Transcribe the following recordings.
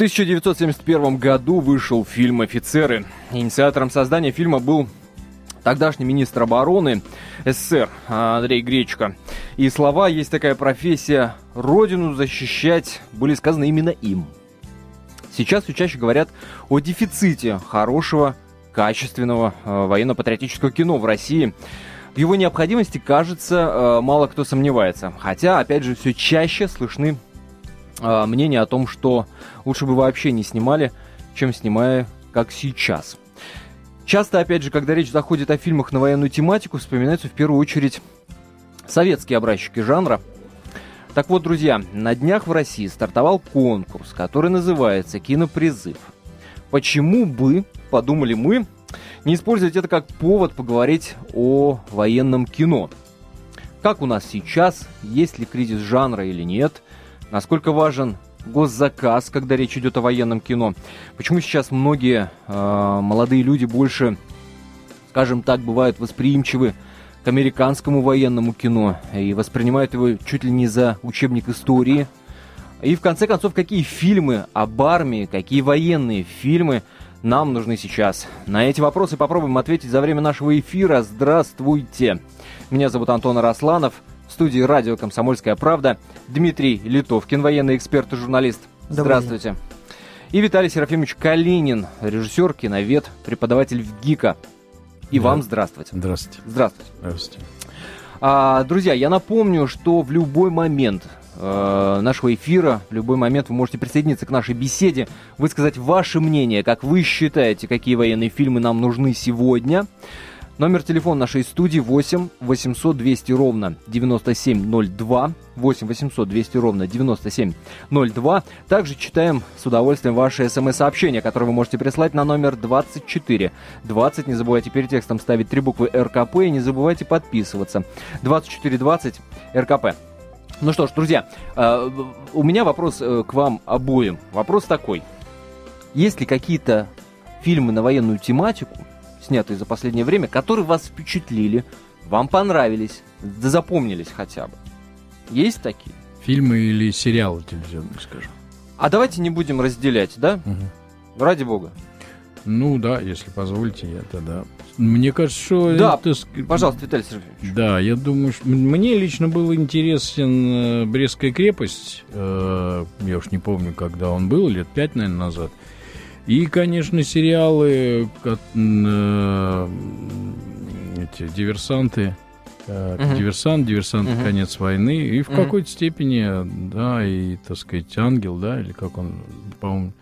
1971 году вышел фильм «Офицеры». Инициатором создания фильма был тогдашний министр обороны СССР Андрей Гречко. И слова «Есть такая профессия, родину защищать» были сказаны именно им. Сейчас все чаще говорят о дефиците хорошего, качественного э, военно-патриотического кино в России. В его необходимости, кажется, э, мало кто сомневается. Хотя, опять же, все чаще слышны э, мнения о том, что лучше бы вообще не снимали, чем снимая, как сейчас. Часто, опять же, когда речь заходит о фильмах на военную тематику, вспоминаются в первую очередь советские образчики жанра. Так вот, друзья, на днях в России стартовал конкурс, который называется «Кинопризыв». Почему бы, подумали мы, не использовать это как повод поговорить о военном кино? Как у нас сейчас, есть ли кризис жанра или нет, насколько важен госзаказ, когда речь идет о военном кино. Почему сейчас многие э, молодые люди больше, скажем так, бывают восприимчивы к американскому военному кино и воспринимают его чуть ли не за учебник истории. И в конце концов, какие фильмы об армии, какие военные фильмы нам нужны сейчас? На эти вопросы попробуем ответить за время нашего эфира. Здравствуйте! Меня зовут Антон Арасланов. В студии радио «Комсомольская правда» Дмитрий Литовкин, военный эксперт и журналист. Здравствуйте. День. И Виталий Серафимович Калинин, режиссер, киновед, преподаватель в ГИКа. И да. вам здравствуйте. Здравствуйте. Здравствуйте. Здравствуйте. А, друзья, я напомню, что в любой момент э, нашего эфира, в любой момент вы можете присоединиться к нашей беседе, высказать ваше мнение, как вы считаете, какие военные фильмы нам нужны сегодня. Номер телефона нашей студии 8 800 200 ровно 9702. 8 800 200 ровно 9702. Также читаем с удовольствием ваши смс-сообщения, которые вы можете прислать на номер 24 20. Не забывайте перед текстом ставить три буквы РКП и не забывайте подписываться. 2420 РКП. Ну что ж, друзья, э, у меня вопрос э, к вам обоим. Вопрос такой. Есть ли какие-то фильмы на военную тематику, снятые за последнее время, которые вас впечатлили, вам понравились, да запомнились хотя бы? Есть такие? Фильмы или сериалы телевизионные, скажем. А давайте не будем разделять, да? Угу. Ради бога. Ну да, если позволите, это да. Мне кажется, что... Да, это... пожалуйста, Виталий Сергеевич. Да, я думаю, что... Мне лично был интересен э, Брестская крепость. Э, я уж не помню, когда он был, лет пять, наверное, назад. И, конечно, сериалы, э, эти диверсанты, угу. диверсант, диверсант, угу. конец войны, и в угу. какой-то степени, да, и, так сказать, ангел, да, или как он, по-моему,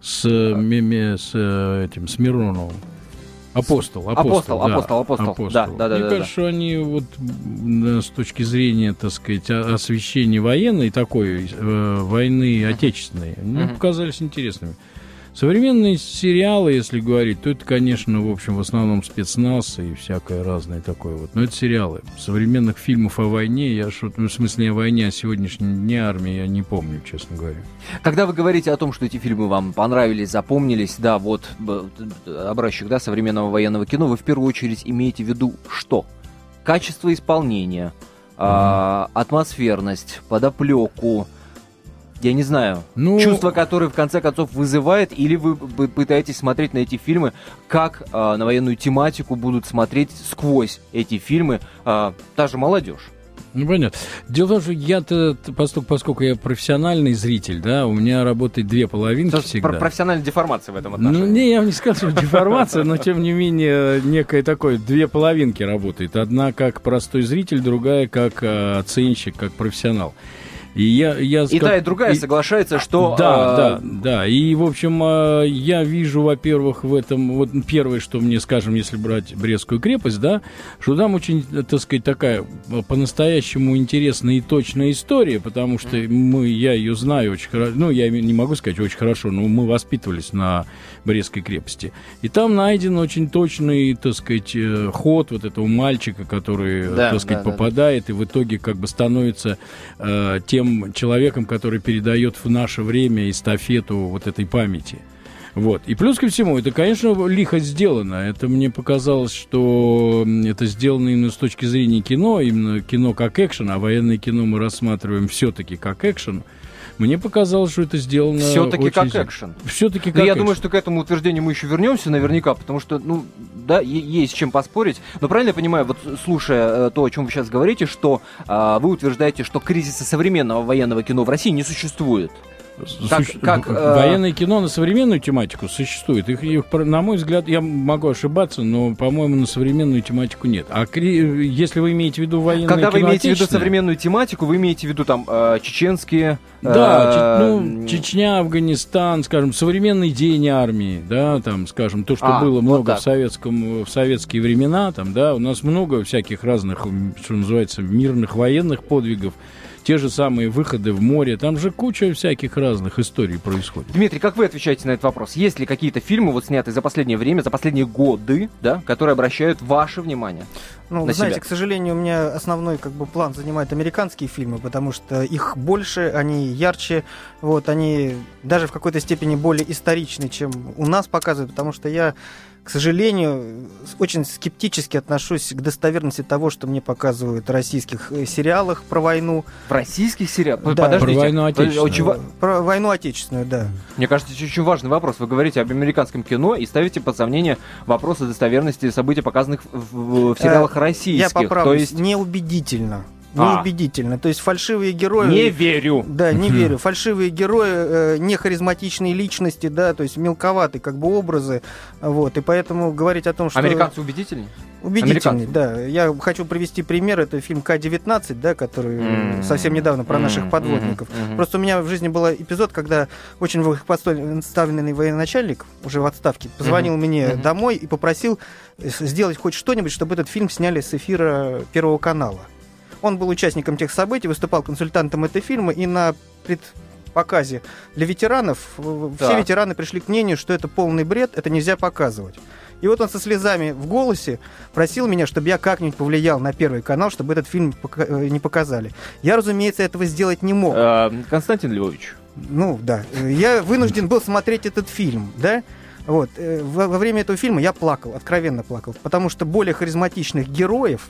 с, меме, с этим, с Мироновым. Апостол, апостол, апостол, да, апостол, апостол. апостол. Да, да, да. Мне да, кажется, да. они вот с точки зрения, так сказать, освещения военной такой э, войны отечественной, uh-huh. мне показались интересными. Современные сериалы, если говорить, то это, конечно, в общем, в основном спецназ и всякое разное такое вот. Но это сериалы. Современных фильмов о войне, я что ну, в смысле о войне, о сегодняшней дне армии я не помню, честно говоря. Когда вы говорите о том, что эти фильмы вам понравились, запомнились, да, вот образчик, да, современного военного кино, вы в первую очередь имеете в виду что? Качество исполнения, mm-hmm. атмосферность, подоплеку, я не знаю, ну... чувство, которое в конце концов вызывает, или вы пытаетесь смотреть на эти фильмы, как э, на военную тематику будут смотреть сквозь эти фильмы э, та же молодежь. Ну, понятно. Дело в том, что я-то, поскольку, поскольку я профессиональный зритель, да, у меня работает две половинки Слушай, всегда. Про профессиональная деформация в этом отношении. Ну, не, я не скажу, что деформация, но, тем не менее, некое такое, две половинки работает. Одна как простой зритель, другая как э, оценщик, как профессионал. И, я, я, и как... та, и другая и... соглашается, что... Да, а... да, да. И, в общем, а, я вижу, во-первых, в этом... Вот первое, что мне, скажем, если брать Брестскую крепость, да, что там очень, так сказать, такая по-настоящему интересная и точная история, потому что мы, я ее знаю очень хорошо, ну, я не могу сказать очень хорошо, но мы воспитывались на Брестской крепости. И там найден очень точный, так сказать, э, ход вот этого мальчика, который, да, так сказать, да, попадает да, да. и в итоге как бы становится э, тем тем человеком, который передает в наше время эстафету вот этой памяти. Вот. И плюс ко всему, это, конечно, лихо сделано. Это мне показалось, что это сделано именно с точки зрения кино, именно кино как экшен, а военное кино мы рассматриваем все-таки как экшен. Мне показалось, что это сделано Все-таки как экшен. Все-таки как Но я экшен. думаю, что к этому утверждению мы еще вернемся наверняка, потому что, ну, да, есть чем поспорить. Но правильно я понимаю, вот слушая э, то, о чем вы сейчас говорите, что э, вы утверждаете, что кризиса современного военного кино в России не существует? Как, Суще... как, э... Военное кино на современную тематику существует. Их, их, на мой взгляд, я могу ошибаться, но, по-моему, на современную тематику нет. А кри... если вы имеете в виду военное Когда кино вы имеете в виду современную тематику, вы имеете в виду там э, чеченские... Э... Да, ну, Чечня, Афганистан, скажем, современный день армии, да, там, скажем, то, что а, было много вот в, советском, в советские времена, там, да, у нас много всяких разных, что называется, мирных военных подвигов те же самые выходы в море, там же куча всяких разных историй происходит. Дмитрий, как вы отвечаете на этот вопрос? Есть ли какие-то фильмы, вот снятые за последнее время, за последние годы, да, которые обращают ваше внимание? Ну, вы знаете, себя? к сожалению, у меня основной как бы план занимает американские фильмы, потому что их больше, они ярче, вот, они даже в какой-то степени более историчны, чем у нас показывают, потому что я к сожалению, очень скептически отношусь к достоверности того, что мне показывают в российских э, сериалах про войну. В российских сериалах? Да. Подождите. Про войну отечественную. Очень... Про войну отечественную, да. Мне кажется, это очень важный вопрос. Вы говорите об американском кино и ставите под сомнение вопросы достоверности событий, показанных в, в сериалах э, российских. Я поправлюсь, То есть... неубедительно неубедительно. А. То есть фальшивые герои... Не верю. Да, не верю. Фальшивые герои, э, не харизматичные личности, да, то есть мелковатые как бы образы. Вот, и поэтому говорить о том, что... Американцы убедительнее? Убедительный, да. Я хочу привести пример. Это фильм К-19, да, который mm-hmm. совсем недавно про mm-hmm. наших подводников. Mm-hmm. Просто у меня в жизни был эпизод, когда очень высокопоставленный военачальник, уже в отставке, позвонил mm-hmm. мне mm-hmm. домой и попросил сделать хоть что-нибудь, чтобы этот фильм сняли с эфира Первого канала. Он был участником тех событий, выступал консультантом этой фильма, и на предпоказе для ветеранов да. все ветераны пришли к мнению, что это полный бред, это нельзя показывать. И вот он со слезами в голосе просил меня, чтобы я как-нибудь повлиял на Первый канал, чтобы этот фильм э, не показали. Я, разумеется, этого сделать не мог. А, Константин Львович. Ну, да. Я вынужден был смотреть этот фильм, да? Вот. Э, во, во время этого фильма я плакал, откровенно плакал, потому что более харизматичных героев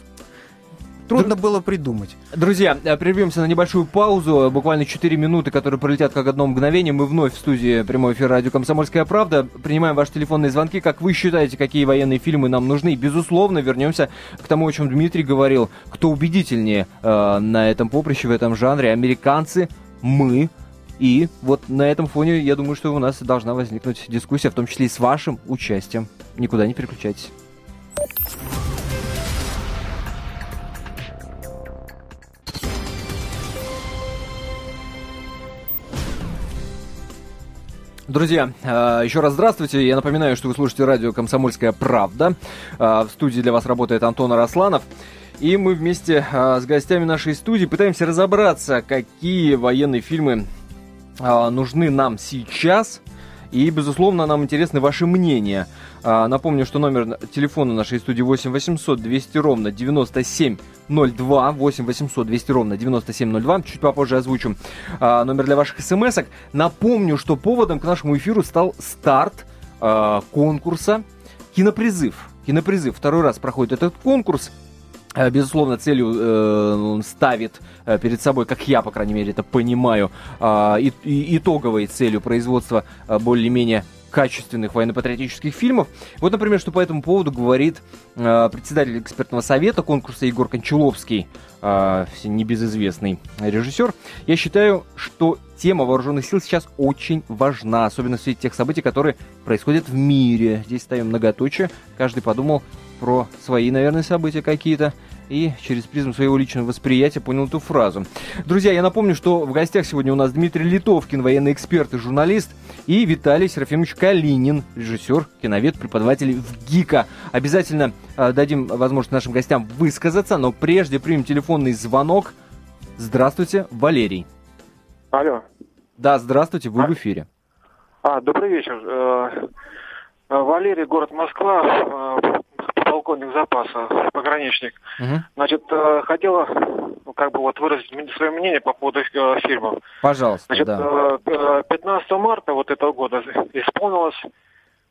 Трудно было придумать. Друзья, э, прервемся на небольшую паузу, буквально 4 минуты, которые пролетят как одно мгновение. Мы вновь в студии прямой эфир радио «Комсомольская правда». Принимаем ваши телефонные звонки. Как вы считаете, какие военные фильмы нам нужны? Безусловно, вернемся к тому, о чем Дмитрий говорил. Кто убедительнее э, на этом поприще, в этом жанре? Американцы, мы, и вот на этом фоне, я думаю, что у нас должна возникнуть дискуссия, в том числе и с вашим участием. Никуда не переключайтесь. Друзья, э, еще раз здравствуйте. Я напоминаю, что вы слушаете радио «Комсомольская правда». Э, в студии для вас работает Антон Арасланов. И мы вместе э, с гостями нашей студии пытаемся разобраться, какие военные фильмы нужны нам сейчас. И, безусловно, нам интересны ваши мнения. Напомню, что номер телефона нашей студии 8 800 200 ровно 97 02 8 800 200 ровно 9702. Чуть попозже озвучу а, номер для ваших смс -ок. Напомню, что поводом к нашему эфиру стал старт а, конкурса «Кинопризыв». «Кинопризыв». Второй раз проходит этот конкурс. А, безусловно, целью э, ставит э, перед собой, как я, по крайней мере, это понимаю, э, и, и, итоговой целью производства э, более-менее качественных военно-патриотических фильмов. Вот, например, что по этому поводу говорит э, председатель экспертного совета конкурса Егор Кончаловский, э, небезызвестный режиссер. Я считаю, что тема вооруженных сил сейчас очень важна, особенно в свете тех событий, которые происходят в мире. Здесь ставим многоточие. Каждый подумал про свои, наверное, события какие-то и через призму своего личного восприятия понял эту фразу. Друзья, я напомню, что в гостях сегодня у нас Дмитрий Литовкин, военный эксперт и журналист, и Виталий Серафимович Калинин, режиссер, киновед, преподаватель в ГИКа. Обязательно э, дадим возможность нашим гостям высказаться, но прежде примем телефонный звонок. Здравствуйте, Валерий. Алло. Да, здравствуйте, вы а? в эфире. А, добрый вечер. Э, Валерий, город Москва, э, полковник запаса, пограничник. Угу. Значит, э, хотела ну, как бы вот выразить свое мнение по поводу э, фильмов. Пожалуйста, Значит, да. 15 э, марта вот этого года исполнилось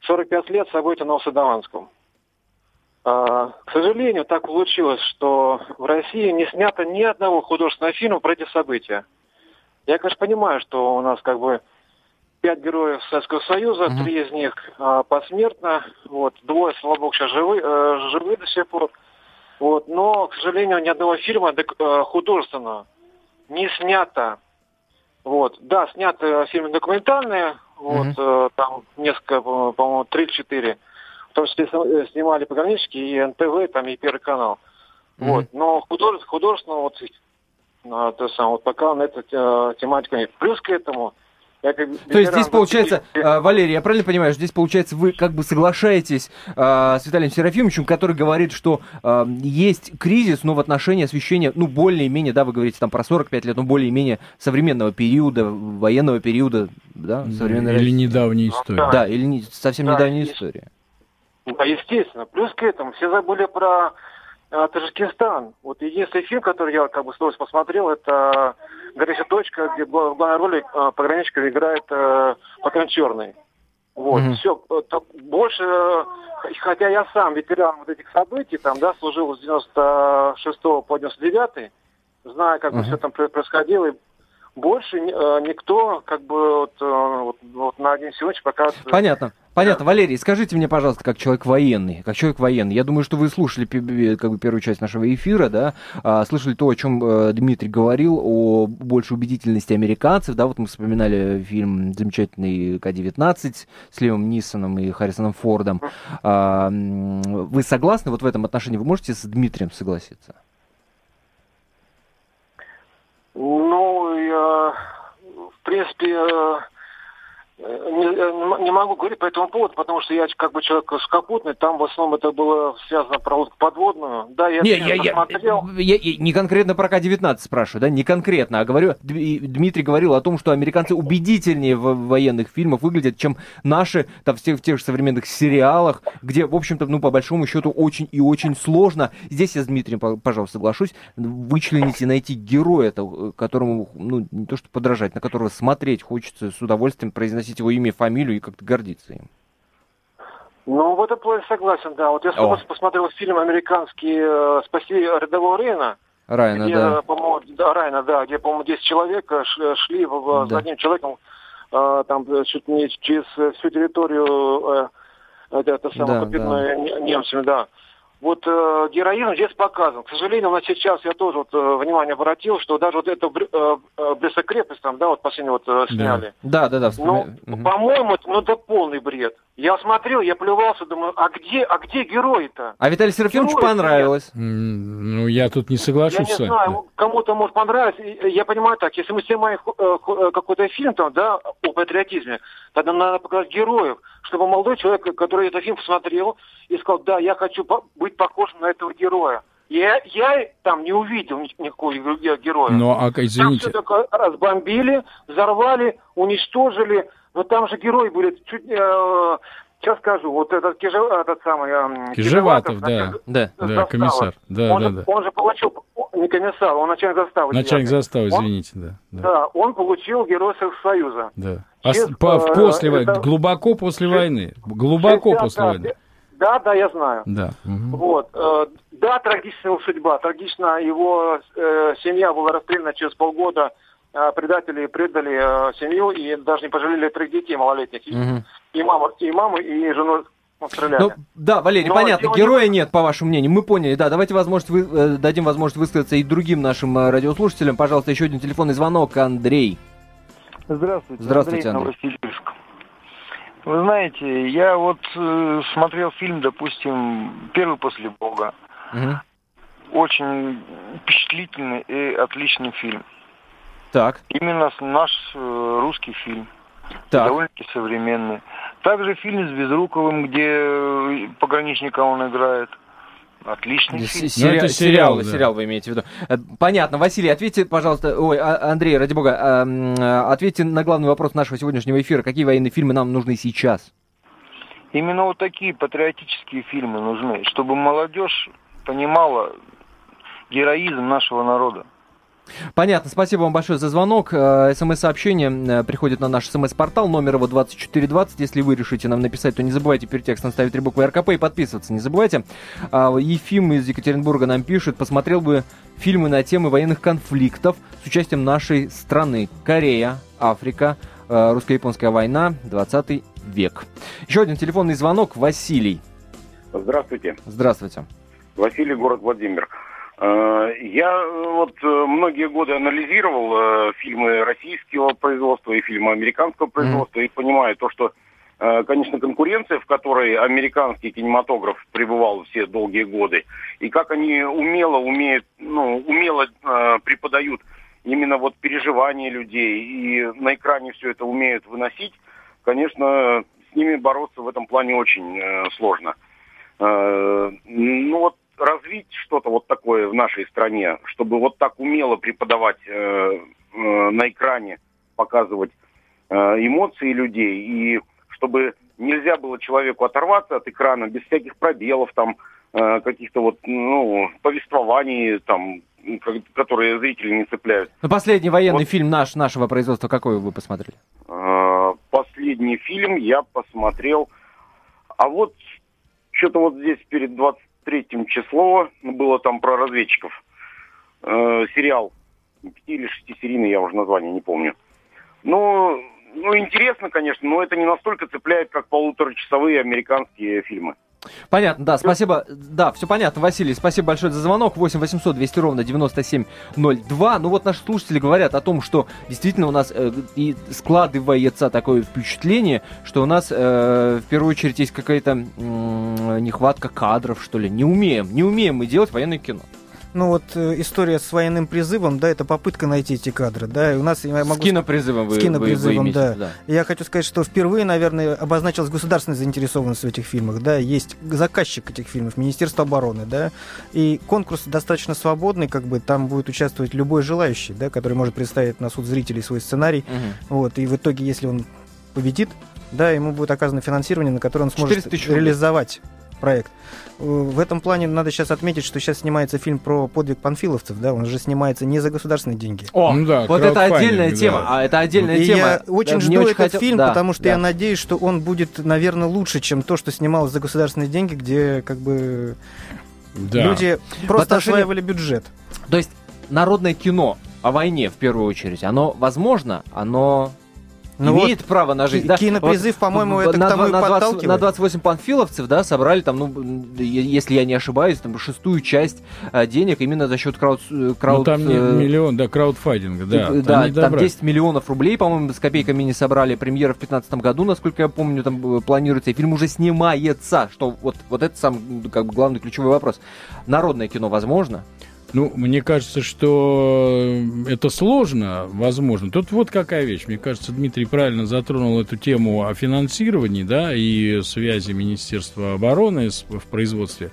45 лет событий на Новосадованском. К сожалению, так получилось, что в России не снято ни одного художественного фильма про эти события. Я, конечно, понимаю, что у нас как бы пять героев Советского Союза, три из них а, посмертно, вот, двое, слава богу, сейчас живы, э, живы до сих пор. Вот, но, к сожалению, ни одного фильма э, художественного не снято. Вот, да, сняты фильмы документальные, вот, mm-hmm. там несколько, по-моему, три-четыре. В том числе э, снимали пограничники и НТВ, там и Первый канал. Вот, но художественно, художественно вот, то самое, вот пока на эту тематику нет. Плюс к этому, то есть здесь получается, э, Валерий, я правильно понимаю, что здесь получается вы как бы соглашаетесь э, с Виталием Серафимовичем, который говорит, что э, есть кризис, но в отношении освещения, ну, более-менее, да, вы говорите там про 45 лет, но более-менее современного периода, военного периода, да, современной Или недавней истории. Да, да или не, совсем да, недавняя история. Да, естественно. Плюс к этому все забыли про э, Таджикистан. Вот единственный фильм, который я как бы с удовольствием посмотрел, это «Горячая точка», где в главной роли э, пограничка играет э, Пакан Черный. Вот, mm-hmm. все. То, больше, хотя я сам ветеран вот этих событий, там, да, служил с 96 по 99 знаю, как mm-hmm. бы все там происходило, и больше э, никто как бы вот, э, вот, вот на один сегодня пока... Понятно. Понятно, Валерий, скажите мне, пожалуйста, как человек военный, как человек военный, я думаю, что вы слушали как бы, первую часть нашего эфира, да, а, слышали то, о чем э, Дмитрий говорил, о большей убедительности американцев, да, вот мы вспоминали фильм замечательный К-19 с Левом Нисоном и Харрисоном Фордом. А, вы согласны вот в этом отношении? Вы можете с Дмитрием согласиться? Ну, я, в принципе, э, не, не могу говорить по этому поводу, потому что я как бы человек скопутный, там в основном это было связано про лодку подводную. Да, я не, я, посмотрел. Я, я, не конкретно про К-19 спрашиваю, да, не конкретно, а говорю, Дмитрий говорил о том, что американцы убедительнее в военных фильмах выглядят, чем наши там в тех, в тех же современных сериалах, где, в общем-то, ну, по большому счету, очень и очень сложно. Здесь я с Дмитрием, пожалуйста, соглашусь, вычленить и найти героя, которому, ну, не то что подражать, на которого смотреть хочется с удовольствием произносить произносить его имя, фамилию и как-то гордиться им. Ну, в этом плане согласен, да. Вот я О. посмотрел фильм американский э, «Спаси рядового Рейна», Райна, где, да. По-моему, да, Райна, да, где, по-моему, 10 человек э, шли в, да. с одним человеком э, там чуть не через всю территорию э, это самое, да, да. немцами, да. Вот э, героизм здесь показан. К сожалению, у нас сейчас я тоже вот, э, внимание обратил, что даже вот эту э, э, Брестокрепость там, да, вот последний вот э, сняли. Да, да, да. Ну, угу. по-моему, это, ну, это полный бред. Я смотрел, я плевался, думаю, а где, а где герой-то? А Виталий Серафимович понравилось. Ну, я тут не соглашусь Я не знаю, кому-то может понравиться. Я понимаю так, если мы снимаем э, э, какой-то фильм там, да, о патриотизме, тогда надо показать героев, чтобы молодой человек, который этот фильм посмотрел, и сказал, да, я хочу быть похожим на этого героя. Я, я там не увидел никакого героя. Ну, а, извините. Там все только разбомбили, взорвали, уничтожили. Но там же герои были чуть... Э, сейчас скажу, вот этот, Кижев, этот самый... Э, Кижеватов, да, да, да, комиссар. Да, он, да, же, да. он же получил, не комиссар, он начальник заставы. Начальник заставы, извините, он, да, да. Да, он получил Герой Советского Союза. Да. А по, э, после, это, глубоко после 60, войны. Глубоко 60, после войны. Да, да, я знаю. Да. Угу. Вот. Э, да, трагичная его судьба. Трагично его э, семья была расстреляна через полгода. Э, предатели предали э, семью и даже не пожалели трех детей малолетних. Угу. И маму, и маму, и жену Стреляли. Ну, да, Валерий, Но понятно, героя нет, по вашему мнению. Мы поняли, да. Давайте возможность вы, э, дадим возможность высказаться и другим нашим э, радиослушателям. Пожалуйста, еще один телефонный звонок. Андрей. Здравствуйте. Здравствуйте, Андрей. Андрей. Вы знаете, я вот э, смотрел фильм, допустим, «Первый после Бога». Угу. Очень впечатлительный и отличный фильм. Так. Именно наш э, русский фильм. Так. Довольно-таки современный. Также фильм с Безруковым, где э, пограничника он играет. Отличный фильм. Сери... Ну, это сериал, да. сериал вы имеете в виду. Э, понятно. Василий, ответьте, пожалуйста, ой, а, Андрей, ради бога, а, ответьте на главный вопрос нашего сегодняшнего эфира. Какие военные фильмы нам нужны сейчас? Именно вот такие патриотические фильмы нужны, чтобы молодежь понимала героизм нашего народа. Понятно, спасибо вам большое за звонок. Э, СМС-сообщение э, приходит на наш СМС-портал, номер его 2420. Если вы решите нам написать, то не забывайте перед текстом ставить три буквы РКП и подписываться, не забывайте. А, Ефим из Екатеринбурга нам пишет, посмотрел бы фильмы на темы военных конфликтов с участием нашей страны. Корея, Африка, э, русско-японская война, 20 век. Еще один телефонный звонок. Василий. Здравствуйте. Здравствуйте. Василий, город Владимир. Э, я вот э, многие годы анализировал э, фильмы российского производства и фильмы американского производства mm-hmm. и понимаю то, что, конечно, конкуренция, в которой американский кинематограф пребывал все долгие годы, и как они умело умеют, ну, умело преподают именно вот переживания людей и на экране все это умеют выносить, конечно, с ними бороться в этом плане очень сложно. Ну вот развить что-то вот такое в нашей стране, чтобы вот так умело преподавать э, э, на экране, показывать э, эмоции людей, и чтобы нельзя было человеку оторваться от экрана без всяких пробелов, там, э, каких-то вот, ну, повествований, там, которые зрители не цепляют. Ну, последний военный вот. фильм наш, нашего производства какой вы посмотрели? Э, последний фильм я посмотрел, а вот что-то вот здесь перед 20 третьем число, было там про разведчиков. Э, сериал, пяти или шестисерийный, я уже название не помню. Ну, ну, интересно, конечно, но это не настолько цепляет, как полуторачасовые американские фильмы. Понятно, да, спасибо. Да, все понятно, Василий, спасибо большое за звонок. 8 800 200 ровно 9702. Ну вот наши слушатели говорят о том, что действительно у нас э, и складывается такое впечатление, что у нас э, в первую очередь есть какая-то э, нехватка кадров, что ли. Не умеем, не умеем мы делать военное кино. Ну вот э, история с военным призывом, да, это попытка найти эти кадры, да, и у нас я могу... С кинопризывом вы, С кинопризывом, вы, вы да. да. Я хочу сказать, что впервые, наверное, обозначилась государственная заинтересованность в этих фильмах, да, есть заказчик этих фильмов, Министерство обороны, да, и конкурс достаточно свободный, как бы там будет участвовать любой желающий, да, который может представить на суд зрителей свой сценарий, угу. вот, и в итоге, если он победит, да, ему будет оказано финансирование, на которое он сможет реализовать проект. В этом плане надо сейчас отметить, что сейчас снимается фильм про подвиг панфиловцев, да, он же снимается не за государственные деньги. О, ну, да, вот это отдельная да. тема, а это отдельная и тема. Я очень да, жду очень этот хотел... фильм, да, потому что да. я надеюсь, что он будет, наверное, лучше, чем то, что снималось за государственные деньги, где как бы да. люди просто отношении... осваивали бюджет. То есть народное кино о войне в первую очередь, оно возможно, оно ну имеет вот право на жизнь. Да? Кинопризыв, вот, по-моему, это на, к тому на, и 20, на 28 панфиловцев, да, собрали там, ну, если я не ошибаюсь, там шестую часть а, денег именно за счет крауд... Э, крауд ну, там не э, миллион, да, краудфайдинга, да. Да, там, там 10 миллионов рублей, по-моему, с копейками не собрали. Премьера в 2015 году, насколько я помню, там планируется. И фильм уже снимается, что вот, вот это сам, как бы, главный ключевой вопрос. Народное кино возможно? Ну, мне кажется, что это сложно, возможно. Тут вот какая вещь. Мне кажется, Дмитрий правильно затронул эту тему о финансировании, да, и связи Министерства обороны в производстве.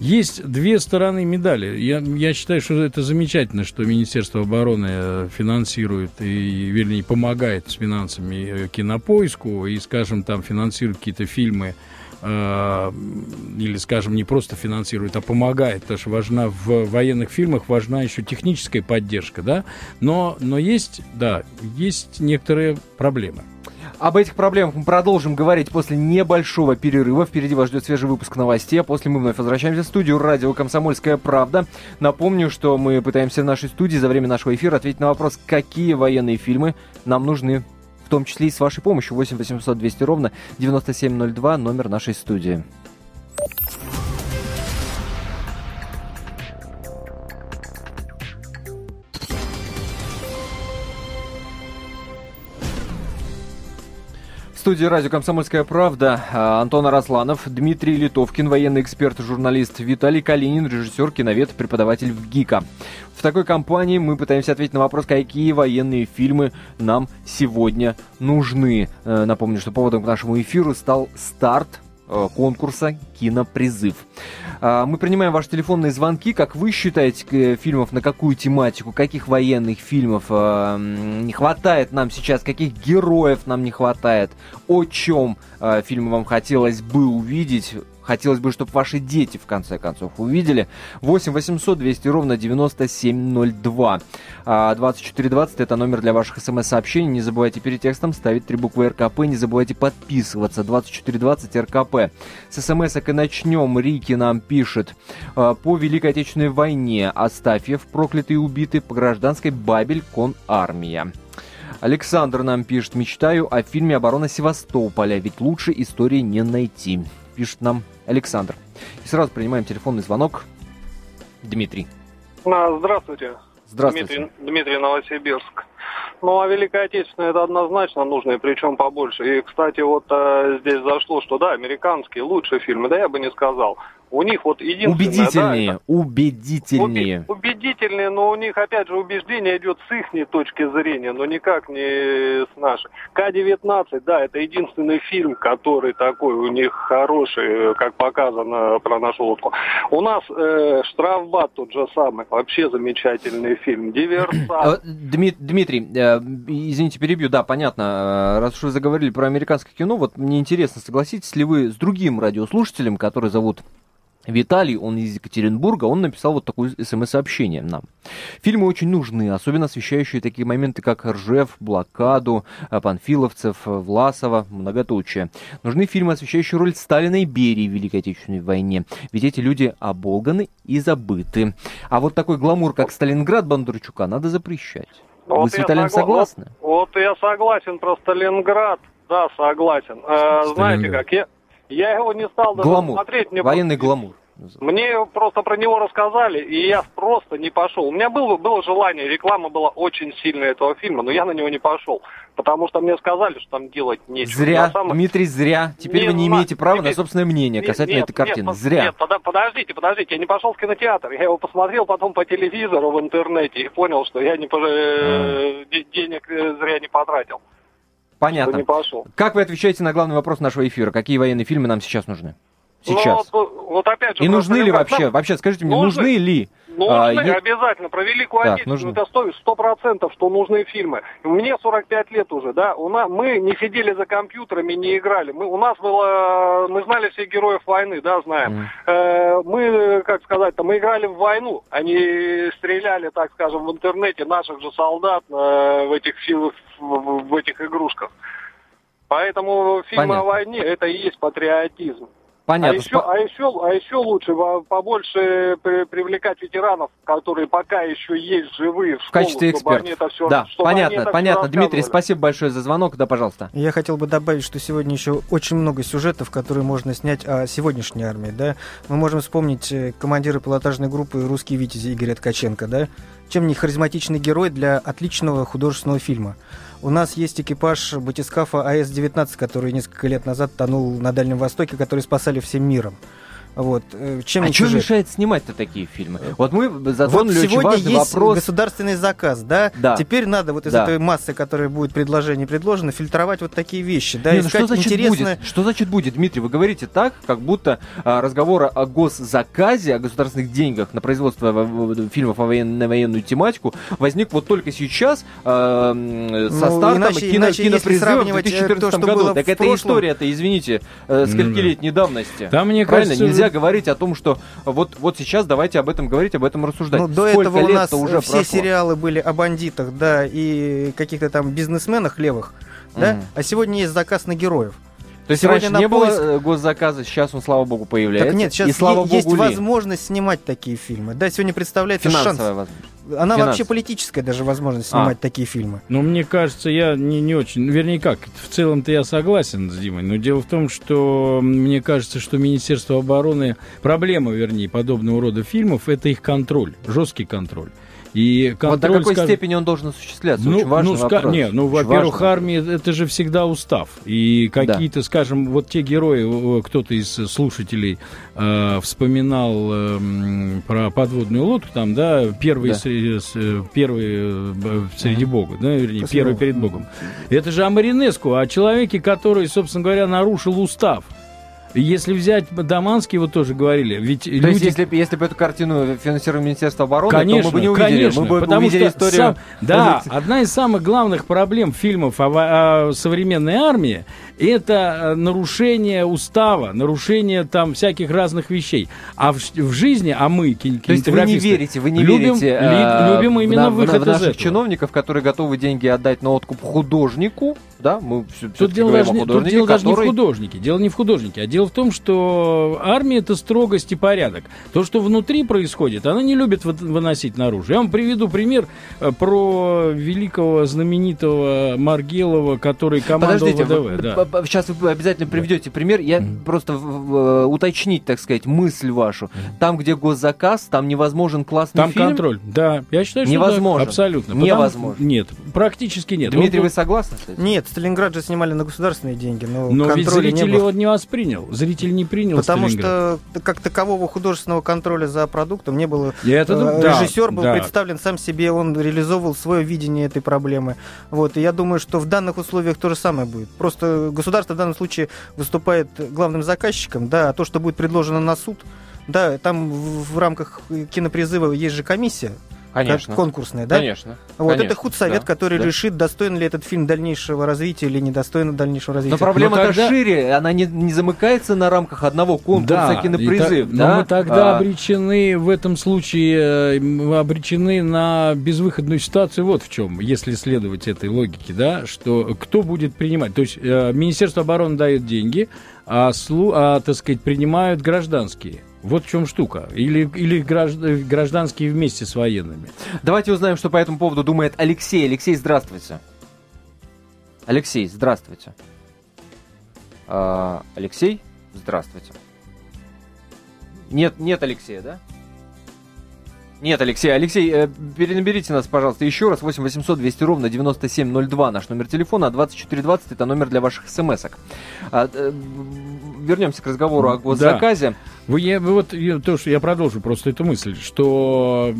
Есть две стороны медали. Я, я считаю, что это замечательно, что Министерство обороны финансирует и, вернее, помогает с финансами э, кинопоиску и, скажем, там финансирует какие-то фильмы Э, или, скажем, не просто финансирует, а помогает, потому что важна в военных фильмах важна еще техническая поддержка, да, но, но есть, да, есть некоторые проблемы. Об этих проблемах мы продолжим говорить после небольшого перерыва. Впереди вас ждет свежий выпуск новостей, а после мы вновь возвращаемся в студию радио «Комсомольская правда». Напомню, что мы пытаемся в нашей студии за время нашего эфира ответить на вопрос, какие военные фильмы нам нужны в том числе и с вашей помощью. 8 800 200 ровно 9702, номер нашей студии. студии радио «Комсомольская правда» а, Антон Арасланов, Дмитрий Литовкин, военный эксперт, журналист Виталий Калинин, режиссер, киновед, преподаватель в ГИКа. Такой компании мы пытаемся ответить на вопрос, какие военные фильмы нам сегодня нужны. Э, напомню, что поводом к нашему эфиру стал старт Э, конкурса «Кинопризыв». А, мы принимаем ваши телефонные звонки. Как вы считаете, э, фильмов на какую тематику, каких военных фильмов не хватает нам сейчас, каких героев нам не хватает, о чем фильмы вам хотелось бы увидеть, хотелось бы, чтобы ваши дети, в конце концов, увидели. 8 800 200 ровно 9702. 2420 это номер для ваших смс-сообщений. Не забывайте перед текстом ставить три буквы РКП. Не забывайте подписываться. 2420 РКП. С смс-ок и начнем. Рики нам пишет. «А, по Великой Отечественной войне Астафьев, проклятый и убитый, по гражданской Бабель, кон армия. Александр нам пишет, мечтаю о фильме «Оборона Севастополя», ведь лучше истории не найти. Пишет нам Александр. И сразу принимаем телефонный звонок. Дмитрий. А, здравствуйте. Здравствуйте. Дмитрий, Дмитрий Новосибирск. Ну, а Великая Отечественная это однозначно нужно, и причем побольше. И, кстати, вот э, здесь зашло, что да, американские лучшие фильмы, да, я бы не сказал у них вот единственное... Убедительнее, да, это, убедительнее. Уби, убедительнее, но у них, опять же, убеждение идет с их точки зрения, но никак не с нашей. К-19, да, это единственный фильм, который такой у них хороший, как показано про нашу лодку. У нас э, «Штрафбат» тот же самый, вообще замечательный фильм. «Диверсант». Э, Дмитрий, э, извините, перебью, да, понятно. Э, раз уж вы заговорили про американское кино, вот мне интересно, согласитесь ли вы с другим радиослушателем, который зовут Виталий, он из Екатеринбурга, он написал вот такое смс-сообщение нам. Фильмы очень нужны, особенно освещающие такие моменты, как Ржев, блокаду, э, Панфиловцев, Власова, многоточие. Нужны фильмы, освещающие роль Сталина и Берии в Великой Отечественной войне, ведь эти люди оболганы и забыты. А вот такой гламур, как Сталинград Бондарчука, надо запрещать. Вы вот с Виталием согла... согласны? Вот, вот я согласен про Сталинград, да, согласен. Э, знаете как, я, я его не стал даже гламур. смотреть. Мне Военный просто... гламур. Мне просто про него рассказали, и я просто не пошел. У меня было, было желание, реклама была очень сильная этого фильма, но я на него не пошел. Потому что мне сказали, что там делать нечего. Зря, самом... Дмитрий, зря. Теперь не, вы не имеете права теперь... на собственное мнение касательно нет, этой картины. Нет, зря. Нет, подождите, подождите, я не пошел в кинотеатр. Я его посмотрел потом по телевизору в интернете и понял, что я не, а. денег э, зря не потратил. Понятно. Не пошел. Как вы отвечаете на главный вопрос нашего эфира? Какие военные фильмы нам сейчас нужны? Сейчас. Ну, вот, вот опять же, И нужны ли вообще? Вообще, скажите мне, нужны, нужны ли? Нужны, а, обязательно. Про Великую так, Отечественную это стоит сто процентов, что нужны фильмы. Мне 45 лет уже, да. У нас, мы не сидели за компьютерами, не играли. Мы, у нас было, мы знали всех героев войны, да, знаем. Mm. Э, мы, как сказать-то, мы играли в войну. Они стреляли, так скажем, в интернете наших же солдат э, в этих в, в этих игрушках. Поэтому фильмы Понятно. о войне это и есть патриотизм. Понятно. А еще, а еще, а еще лучше побольше привлекать ветеранов, которые пока еще есть живые в, школу, в качестве экспертов. Все, да, понятно, понятно. Дмитрий, спасибо большое за звонок. Да, пожалуйста. Я хотел бы добавить, что сегодня еще очень много сюжетов, которые можно снять о сегодняшней армии. Да? Мы можем вспомнить э, командира пилотажной группы «Русские витязи» Игоря Ткаченко. Да? Чем не харизматичный герой для отличного художественного фильма. У нас есть экипаж батискафа АС-19, который несколько лет назад тонул на Дальнем Востоке, который спасали всем миром. Вот. Э, чем а что мешает снимать-то такие фильмы? Вот мы затронули вот очень важный есть вопрос. государственный заказ, да? да? Теперь надо вот из да. этой массы, которая будет предложение предложено, фильтровать вот такие вещи, да? Не, ну что значит интересное... будет? Что значит будет, Дмитрий? Вы говорите так, как будто а, разговоры о госзаказе, о государственных деньгах на производство фильмов о воен... на военную тематику возник вот только сейчас а, со ну, стартом иначе, кино, иначе кинопризыва в 2014 то, году. Так это прошлом... история-то, извините, э, сколькилетней ну, давности. Там, мне Правильно? кажется, нельзя говорить о том, что вот, вот сейчас давайте об этом говорить, об этом рассуждать. Ну, до Сколько этого у нас уже все прошло? сериалы были о бандитах, да, и каких-то там бизнесменах левых, да, mm. а сегодня есть заказ на героев. То есть Сегодня раньше не поиск... было э, госзаказа, сейчас он, слава богу, появляется. Так нет, сейчас и, слава есть богу, возможность ли? снимать такие фильмы. Да, сегодня представляется Финансовая шанс. возможность. Она Финанс. вообще политическая даже возможность снимать а. такие фильмы. Ну, мне кажется, я не, не очень... Вернее, как, в целом-то я согласен с Димой, но дело в том, что мне кажется, что Министерство обороны... Проблема, вернее, подобного рода фильмов — это их контроль, жесткий контроль. И контроль, вот до какой скажем, степени он должен осуществляться? Ну, Очень важный ну, вопрос. Не, ну, во-первых, армия это же всегда устав. И какие-то, да. скажем, вот те герои, кто-то из слушателей э, вспоминал э, про подводную лодку, там, да, первый, да. Среди, первый э, среди Бога, да, вернее, Спасибо. первый перед Богом. Это же о Маринеску, о человеке, который, собственно говоря, нарушил устав. Если взять Даманский, вот тоже говорили, ведь то люди... есть, если, если бы эту картину финансировало Министерство обороны, конечно, то мы бы не увидели. Конечно, мы бы потому увидели что историю... Сам, да, одна из самых главных проблем фильмов о, о современной армии это э, нарушение устава, нарушение там всяких разных вещей. А в, в жизни, а мы, То есть вы не верите, вы не любим, верите ли, э, любим именно в, выход в, в наших чиновников, которые готовы деньги отдать на откуп художнику, да? Мы все, Тут дело, даже, не- тут дело даже не в который... художнике. Дело не в художнике, а дело в том, что армия это строгость и порядок. То, что внутри происходит, она не любит вы- выносить наружу. Я вам приведу пример э, про великого знаменитого Маргелова, который командовал Подождите, ВДВ. вы- да. Сейчас вы обязательно приведете пример. Я просто в- в- уточнить, так сказать, мысль вашу. Там, где госзаказ, там невозможен классный Там фильм. контроль. Да, я считаю, что Невозможно. да, абсолютно. Невозможно. Нет, практически нет. Дмитрий, Он- вы согласны этим? Нет, Сталинград же снимали на государственные деньги, но, но ведь зритель не было. его не воспринял. Зритель не принял Потому Сталинград. что как такового художественного контроля за продуктом не было. И это, Э, да, Режиссер был да. представлен сам себе, он реализовывал свое видение этой проблемы. Вот. И я думаю, что в данных условиях то же самое будет. Просто государство в данном случае выступает главным заказчиком, да, а то, что будет предложено на суд, да, там в, в рамках кинопризыва есть же комиссия, Конечно. как конкурсная, да? Конечно. Вот Конечно, это худсовет, да, который да. решит, достоин ли этот фильм дальнейшего развития или недостоин дальнейшего развития. Но проблема-то Но тогда- шире, она не, не замыкается на рамках одного конкурса Да, кинопризыв, и та- да? Но мы тогда А, обречены в этом случае э, обречены на безвыходную ситуацию. Вот в чем, если следовать этой логике, да, что кто будет принимать. То есть э, Министерство обороны дает деньги, а, слу, а так сказать, принимают гражданские. Вот в чем штука. Или, или гражд- гражданские вместе с военными. Давайте узнаем, что по этому поводу думает Алексей. Алексей, здравствуйте. Алексей, здравствуйте. А, Алексей, здравствуйте. Нет, нет Алексея, да? Нет, Алексей. Алексей, э, перенаберите нас, пожалуйста, еще раз. 8 800 200 ровно 9702 наш номер телефона, а 2420 это номер для ваших смс-ок. А, э, вернемся к разговору о госзаказе. Вы, я, вы вот я, то, что я продолжу просто эту мысль, что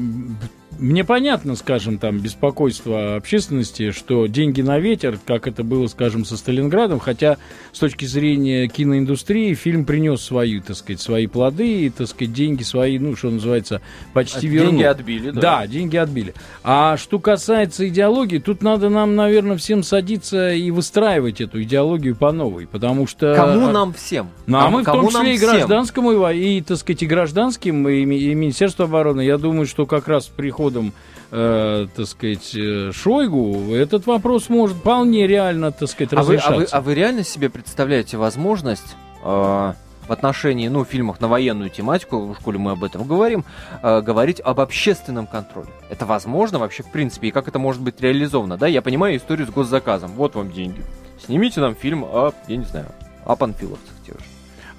мне понятно, скажем, там беспокойство общественности, что деньги на ветер, как это было, скажем, со Сталинградом, хотя с точки зрения киноиндустрии фильм принес свои, так сказать, свои плоды и, так сказать, деньги свои, ну, что называется, почти вернул. Деньги отбили, да. Да, деньги отбили. А что касается идеологии, тут надо нам, наверное, всем садиться и выстраивать эту идеологию по новой, потому что... Кому нам всем? Ну, а мы в Кому том числе нам и гражданскому, и, так сказать, и гражданским, и, и Министерство обороны. Я думаю, что как раз с приходом, э, так сказать, э, Шойгу этот вопрос может вполне реально, так сказать, А вы, а, разрешаться. вы, а вы реально себе представляете возможность э, в отношении, ну, фильмах на военную тематику, в школе мы об этом говорим, э, говорить об общественном контроле? Это возможно вообще в принципе? И как это может быть реализовано? Да, я понимаю историю с госзаказом. Вот вам деньги. Снимите нам фильм о, я не знаю, о же.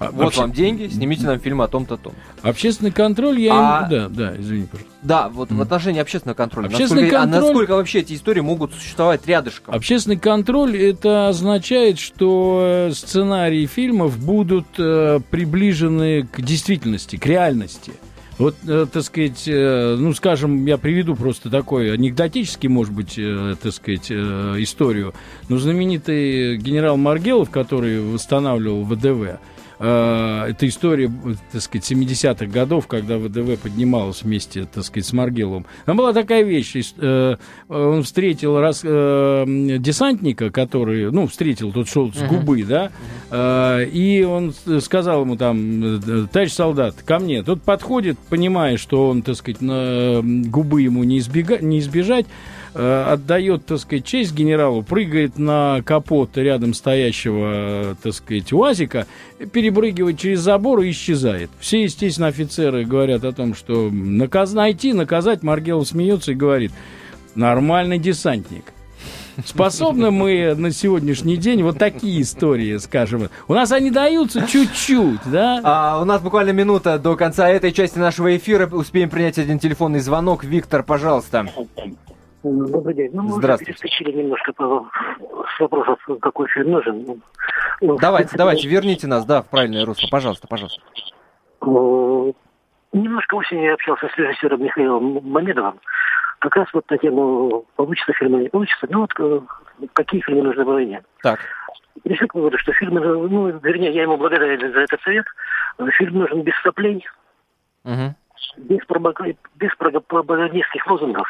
А, Вот обще- вам деньги, снимите нам фильм о том-то том. Общественный контроль, я... А- им- Да, да, извини, пожалуйста. Да, вот в отношении общественного контроля. Общественный насколько, контроль- А насколько вообще эти истории могут существовать рядышком? Общественный контроль это означает, что э, сценарии фильмов будут э, приближены к действительности, к реальности. Вот, э, так сказать, э, ну, скажем, я приведу просто такой анекдотический, может быть, так сказать, историю. Но знаменитый генерал Маргелов, который восстанавливал ВДВ, э, это история, э, так сказать, 70-х годов, когда ВДВ поднималась вместе, так сказать, с Маргеловым. Там была такая вещь, ис- э, он встретил раз, э, десантника, который, ну, встретил, тот шел с губы, да, э, и он сказал ему там, э, товарищ солдат, ко мне. Тот подходит, понимая, что он, так сказать, на губы ему не, избега- не избежать, э, отдает, так сказать, честь генералу, прыгает на капот рядом стоящего, э, так сказать, УАЗика, перепрыгивает через забор и исчезает. Все, естественно, офицеры говорят о том, что наказ... найти, наказать. Маргелов смеется и говорит, нормальный десантник. Способны мы на сегодняшний день вот такие истории, скажем. У нас они даются чуть-чуть, да? А, у нас буквально минута до конца этой части нашего эфира. Успеем принять один телефонный звонок. Виктор, пожалуйста. Добрый день. Ну, мы Здравствуйте. перескочили немножко по, с вопросов, какой фильм нужен. Ну, в Давайте, принципе, давайте, верните нас, да, в правильное русло. Пожалуйста, пожалуйста. Немножко осенью я общался с режиссером Михаилом Мамедовым. Как раз вот на тему, получится фильм или не получится. Ну вот, э, какие фильмы нужны в войне. Так. пришли к выводу, что фильм, ну, вернее, я ему благодарен за этот совет. Фильм нужен без соплей, угу. без, без пропагандистских лозунгов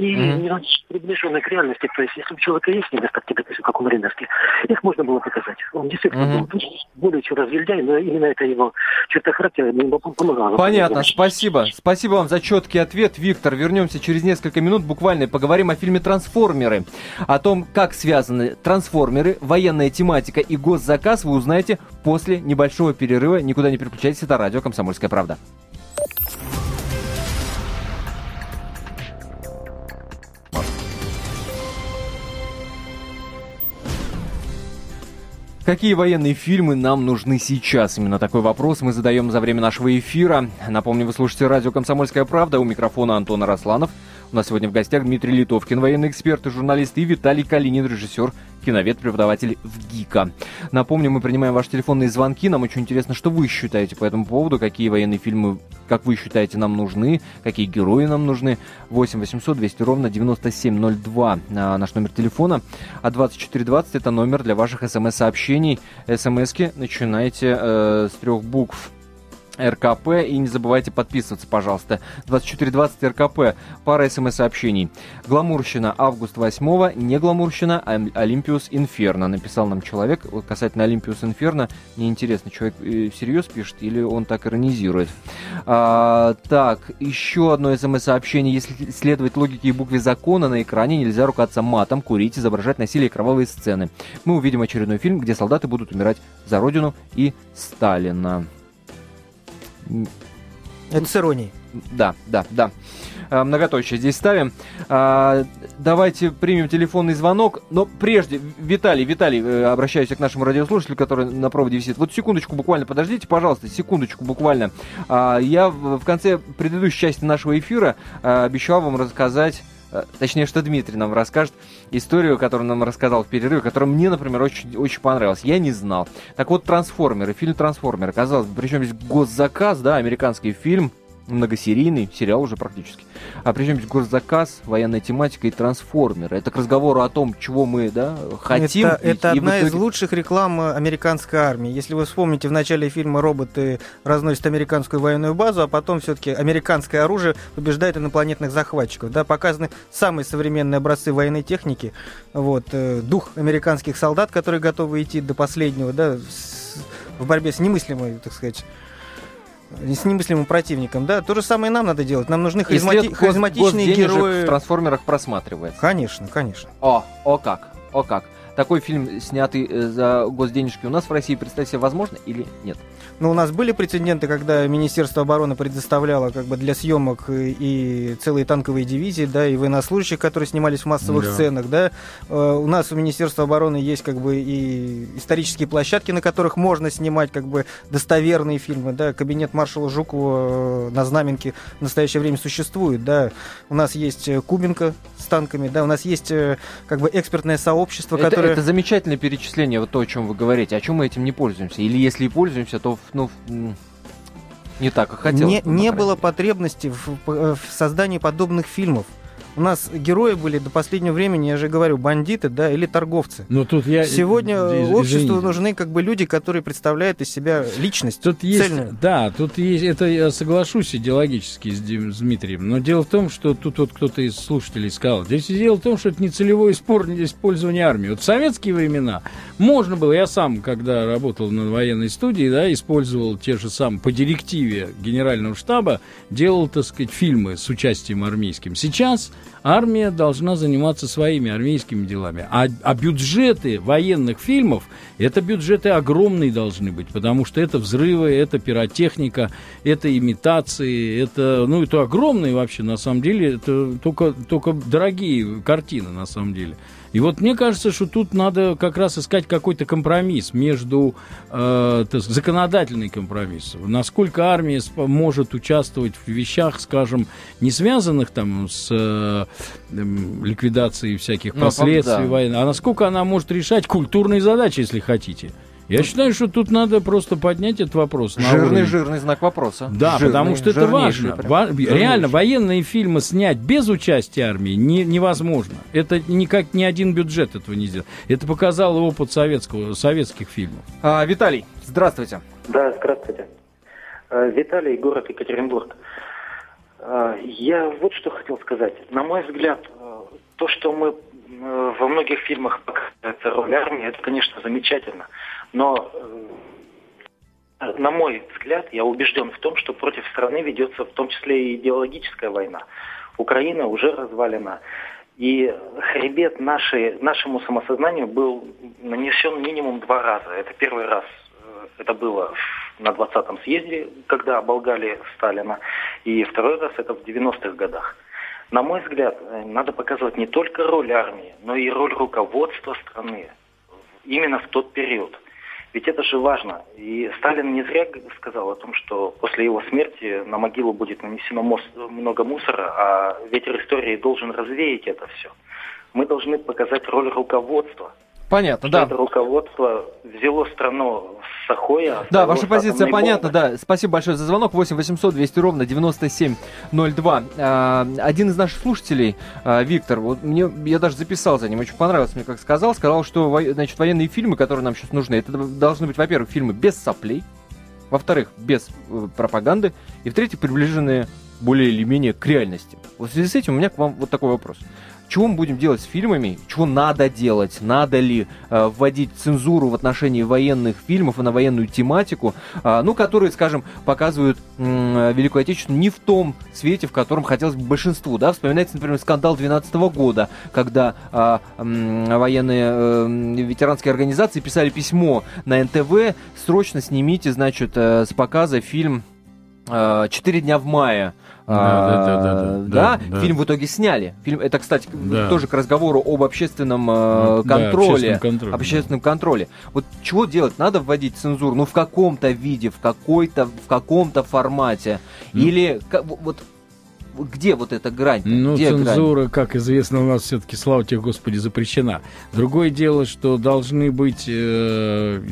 и mm-hmm. приближенный к реальности. То есть, если у человека есть недостатки, допустим, как у Мариновски, их можно было показать. Он действительно mm-hmm. был более чем разгильдяй, но именно это его черта характера ему помогала. Понятно, спасибо. Спасибо вам за четкий ответ, Виктор. Вернемся через несколько минут буквально и поговорим о фильме «Трансформеры». О том, как связаны трансформеры, военная тематика и госзаказ, вы узнаете после небольшого перерыва. Никуда не переключайтесь, это радио «Комсомольская правда». Какие военные фильмы нам нужны сейчас? Именно такой вопрос мы задаем за время нашего эфира. Напомню, вы слушаете радио «Комсомольская правда». У микрофона Антона Росланов. У нас сегодня в гостях Дмитрий Литовкин, военный эксперт и журналист, и Виталий Калинин, режиссер киновед, преподаватель в ГИКа. Напомню, мы принимаем ваши телефонные звонки. Нам очень интересно, что вы считаете по этому поводу, какие военные фильмы, как вы считаете, нам нужны, какие герои нам нужны. 8 800 200 ровно 9702 а, наш номер телефона. А 2420 это номер для ваших смс-сообщений. СМСки начинайте э, с трех букв РКП. И не забывайте подписываться, пожалуйста. 2420 РКП. Пара смс-сообщений. Гламурщина август 8 не гламурщина, а Олимпиус Инферно. Написал нам человек. Вот касательно Олимпиус Инферно, мне интересно, человек э, всерьез пишет или он так иронизирует. А, так, еще одно смс-сообщение. Если следовать логике и букве закона на экране, нельзя ругаться матом, курить, изображать насилие и кровавые сцены. Мы увидим очередной фильм, где солдаты будут умирать за родину и Сталина. Это с иронией. Да, да, да. А, многоточие здесь ставим. А, давайте примем телефонный звонок. Но прежде, Виталий, Виталий, э, обращаюсь к нашему радиослушателю, который на проводе висит. Вот секундочку буквально, подождите, пожалуйста, секундочку буквально. А, я в конце предыдущей части нашего эфира обещал вам рассказать точнее, что Дмитрий нам расскажет историю, которую нам рассказал в перерыве, которая мне, например, очень, очень понравилась. Я не знал. Так вот, «Трансформеры», фильм «Трансформеры», казалось бы, причем здесь госзаказ, да, американский фильм, многосерийный, сериал уже практически. А причем здесь госзаказ, военная тематика и трансформеры. Это к разговору о том, чего мы да, хотим. Это, это и одна итоге... из лучших реклам американской армии. Если вы вспомните, в начале фильма роботы разносят американскую военную базу, а потом все-таки американское оружие побеждает инопланетных захватчиков. Да, показаны самые современные образцы военной техники. Вот, э, дух американских солдат, которые готовы идти до последнего, да, в борьбе с немыслимой, так сказать, с немыслимым противником, да, то же самое нам надо делать. Нам нужны харизмати... харизматичные герои. в трансформерах просматривается. Конечно, конечно. О, о как, о как. Такой фильм, снятый э, за госденежки, у нас в России, представить себе, возможно или нет? Ну, у нас были прецеденты, когда Министерство обороны предоставляло как бы для съемок и целые танковые дивизии, да, и военнослужащих, которые снимались в массовых да. сценах, да. Э, у нас у Министерства обороны есть как бы и исторические площадки, на которых можно снимать как бы достоверные фильмы, да. Кабинет маршала Жукова э, на Знаменке в настоящее время существует, да. У нас есть э, Кубинка с танками, да, у нас есть как бы экспертное сообщество, это, которое... Это замечательное перечисление, вот то, о чем вы говорите. О чем мы этим не пользуемся? Или если и пользуемся, то ну, не так, как хотелось. Не, не было потребности в, в создании подобных фильмов. У нас герои были до последнего времени, я же говорю, бандиты, да, или торговцы. Но тут я... Сегодня Из, обществу нужны как бы люди, которые представляют из себя личность. Тут есть, цельную. да, тут есть, это я соглашусь идеологически с, с Дмитрием, но дело в том, что тут вот кто-то из слушателей сказал, здесь дело в том, что это не целевое использование армии. Вот в советские времена можно было, я сам, когда работал на военной студии, да, использовал те же самые, по директиве генерального штаба, делал, так сказать, фильмы с участием армейским. Сейчас армия должна заниматься своими армейскими делами. А, а бюджеты военных фильмов, это бюджеты огромные должны быть, потому что это взрывы, это пиротехника, это имитации, это, ну, это огромные вообще, на самом деле, это только, только дорогие картины, на самом деле. И вот мне кажется, что тут надо как раз искать какой-то компромисс между э, законодательный компромисс. Насколько армия может участвовать в вещах, скажем, не связанных там с э, ликвидацией всяких ну, последствий да. войны, а насколько она может решать культурные задачи, если хотите. Я считаю, что тут надо просто поднять этот вопрос. Жирный, жирный знак вопроса. Да, жирный, потому что это важно. Во- реально, военные фильмы снять без участия армии не, невозможно. Это никак ни один бюджет этого не сделал. Это показал опыт советского, советских фильмов. А, Виталий, здравствуйте. Да, здравствуйте. А, Виталий, город Екатеринбург. А, я вот что хотел сказать. На мой взгляд, а, то, что мы во многих фильмах показывается роль армии, это, конечно, замечательно. Но, э, на мой взгляд, я убежден в том, что против страны ведется в том числе и идеологическая война. Украина уже развалена. И хребет нашей, нашему самосознанию был нанесен минимум два раза. Это первый раз, э, это было на 20-м съезде, когда оболгали Сталина. И второй раз это в 90-х годах. На мой взгляд, э, надо показывать не только роль армии, но и роль руководства страны именно в тот период – ведь это же важно. И Сталин не зря сказал о том, что после его смерти на могилу будет нанесено много мусора, а ветер истории должен развеять это все. Мы должны показать роль руководства – Понятно, да. Это руководство взяло страну с Сахоя. Да, ваша позиция понятна, да. Спасибо большое за звонок. 8 800 200 ровно 9702. А, один из наших слушателей, а, Виктор, вот мне, я даже записал за ним, очень понравилось мне, как сказал. Сказал, что значит, военные фильмы, которые нам сейчас нужны, это должны быть, во-первых, фильмы без соплей, во-вторых, без э, пропаганды, и в-третьих, приближенные более или менее к реальности. Вот в связи с этим у меня к вам вот такой вопрос чего мы будем делать с фильмами, чего надо делать, надо ли э, вводить цензуру в отношении военных фильмов и на военную тематику, э, ну, которые, скажем, показывают э, Великую Отечественную не в том свете, в котором хотелось бы большинству, да, вспоминается, например, скандал 12 года, когда э, э, военные э, ветеранские организации писали письмо на НТВ, срочно снимите, значит, э, с показа фильм «Четыре дня в мае», да, да, да, да, фильм в итоге сняли. Фильм, это, кстати, тоже к разговору об общественном э, контроле, да, контроле, об общественном контроле. Вот чего делать? Надо вводить цензуру, ну в каком-то виде, в какой-то, в каком-то формате, mm. или вот где вот эта грань? Ну, где цензура, грань? как известно, у нас все-таки, слава тебе, Господи, запрещена. Другое дело, что должны быть, э,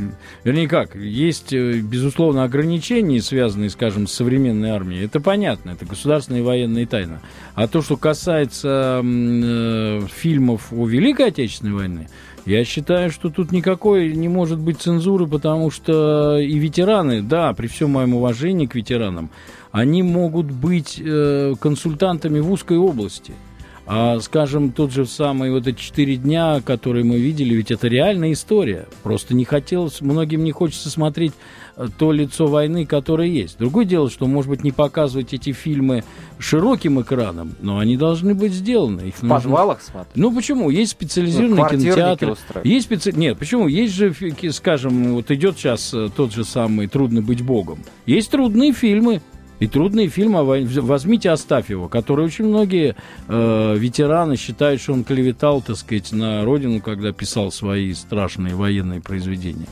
вернее как, есть, э, безусловно, ограничения, связанные, скажем, с современной армией. Это понятно, это государственная и военная тайна. А то, что касается э, фильмов о Великой Отечественной войне, я считаю, что тут никакой не может быть цензуры, потому что и ветераны, да, при всем моем уважении к ветеранам, они могут быть э, консультантами в узкой области. А, скажем, тот же самый вот эти четыре дня, которые мы видели, ведь это реальная история. Просто не хотелось, многим не хочется смотреть э, то лицо войны, которое есть. Другое дело, что, может быть, не показывать эти фильмы широким экраном, но они должны быть сделаны. Их в нужно... подвалах смотреть? Ну, почему? Есть специализированные ну, кинотеатры. Есть специ... Нет, почему? Есть же, скажем, вот идет сейчас э, тот же самый «Трудно быть Богом». Есть трудные фильмы, и трудные фильмы возьмите Астафьева, который очень многие э, ветераны считают, что он клеветал, так сказать, на родину, когда писал свои страшные военные произведения.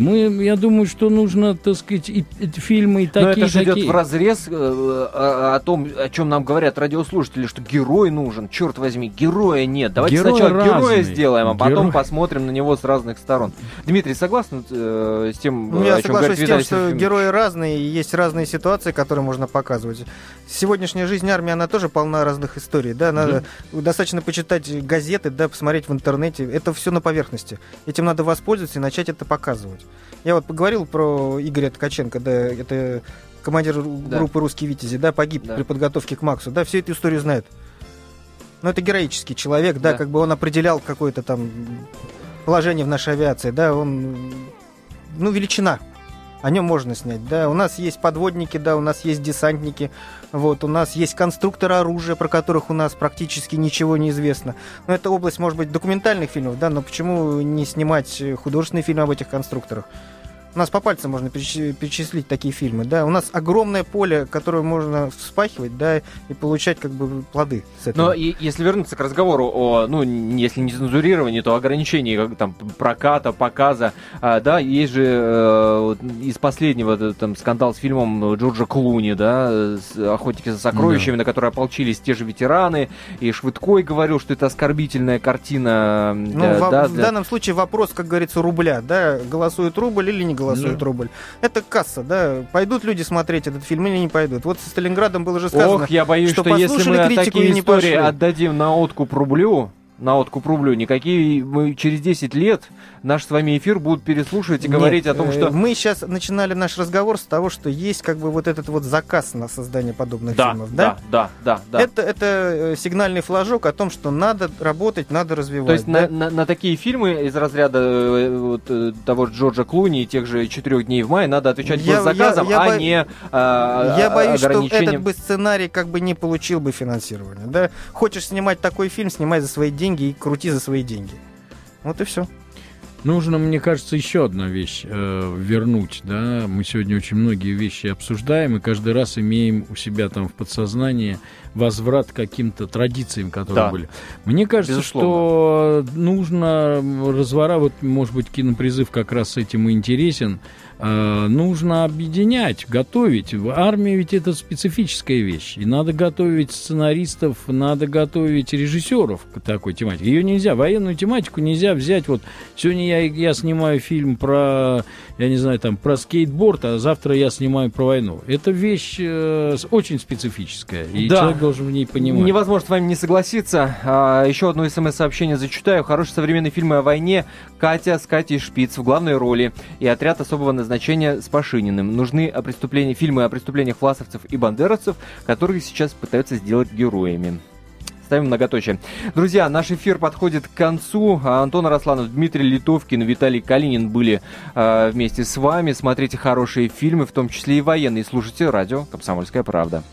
Мы, я думаю, что нужно, так сказать, и, и фильмы и такие. Но это же идет в разрез э, о, о том, о чем нам говорят радиослушатели, что герой нужен. Черт возьми, героя нет. Давайте герой сначала разный. героя сделаем, а потом герой... посмотрим на него с разных сторон. Дмитрий, согласен э, с тем, ну, я о чем соглашусь с тем, что герои разные, и есть разные ситуации, которые можно показывать. Сегодняшняя жизнь армии, она тоже полна разных историй. Да? Надо mm-hmm. достаточно почитать газеты, да, посмотреть в интернете. Это все на поверхности. Этим надо воспользоваться и начать это показывать. Я вот поговорил про Игоря Ткаченко, да, это командир да. группы «Русские Витязи», да, погиб да. при подготовке к Максу, да, всю эту историю знает. Но это героический человек, да, да как бы он определял какое-то там положение в нашей авиации, да, он, ну, величина. О нем можно снять, да. У нас есть подводники, да, у нас есть десантники, вот, у нас есть конструкторы оружия, про которых у нас практически ничего не известно. Но это область, может быть, документальных фильмов, да, но почему не снимать художественный фильм об этих конструкторах? У нас по пальцам можно перечислить такие фильмы, да. У нас огромное поле, которое можно вспахивать, да, и получать как бы плоды с этого. Но и, если вернуться к разговору о, ну, если не цензурировании, то ограничении там проката, показа, а, да, есть же э, из последнего там скандал с фильмом Джорджа Клуни, да, «Охотники за сокровищами», да. на которые ополчились те же ветераны, и Швыдкой говорил, что это оскорбительная картина. Ну, да, в, да, в данном случае вопрос, как говорится, рубля, да, голосует рубль или не голосует да. рубль. Это касса, да. Пойдут люди смотреть этот фильм или не пойдут. Вот со Сталинградом было же сказано, Ох, я боюсь, что, что если мы такие истории отдадим на откуп рублю, на откуп рублю, никакие мы через 10 лет наш с вами эфир будут переслушивать и Нет, говорить о том, что... Э, мы сейчас начинали наш разговор с того, что есть как бы вот этот вот заказ на создание подобных да, фильмов, да? Да, да, да. Это, это э, сигнальный флажок о том, что надо работать, надо развивать. То есть да? на, на, на такие фильмы из разряда э, вот, того Джорджа Клуни и тех же «Четырех дней в мае» надо отвечать я, заказом, я, я а бо... не а, Я боюсь, что этот бы сценарий как бы не получил бы финансирование. Да? Хочешь снимать такой фильм, снимай за свои деньги и крути за свои деньги. Вот и все. Нужно, мне кажется, еще одна вещь э, вернуть. Да? Мы сегодня очень многие вещи обсуждаем, и каждый раз имеем у себя там в подсознании возврат к каким-то традициям, которые да. были. Мне кажется, Безусловно. что нужно разворачивать, вот, может быть, кинопризыв как раз этим и интересен, нужно объединять, готовить. В армии ведь это специфическая вещь. И надо готовить сценаристов, надо готовить режиссеров к такой тематике. Ее нельзя, военную тематику нельзя взять. Вот сегодня я, я снимаю фильм про, я не знаю, там, про скейтборд, а завтра я снимаю про войну. Это вещь э, очень специфическая, и да. человек должен в ней понимать. Невозможно с вами не согласиться. А, еще одно смс-сообщение зачитаю. Хороший современный фильм о войне. Катя с Катей Шпиц в главной роли и отряд особого назначения назначения с Пашининым. Нужны о преступлении, фильмы о преступлениях власовцев и бандеровцев, которые сейчас пытаются сделать героями ставим многоточие. Друзья, наш эфир подходит к концу. Антон Арасланов, Дмитрий Литовкин, Виталий Калинин были э, вместе с вами. Смотрите хорошие фильмы, в том числе и военные. Слушайте радио «Комсомольская правда».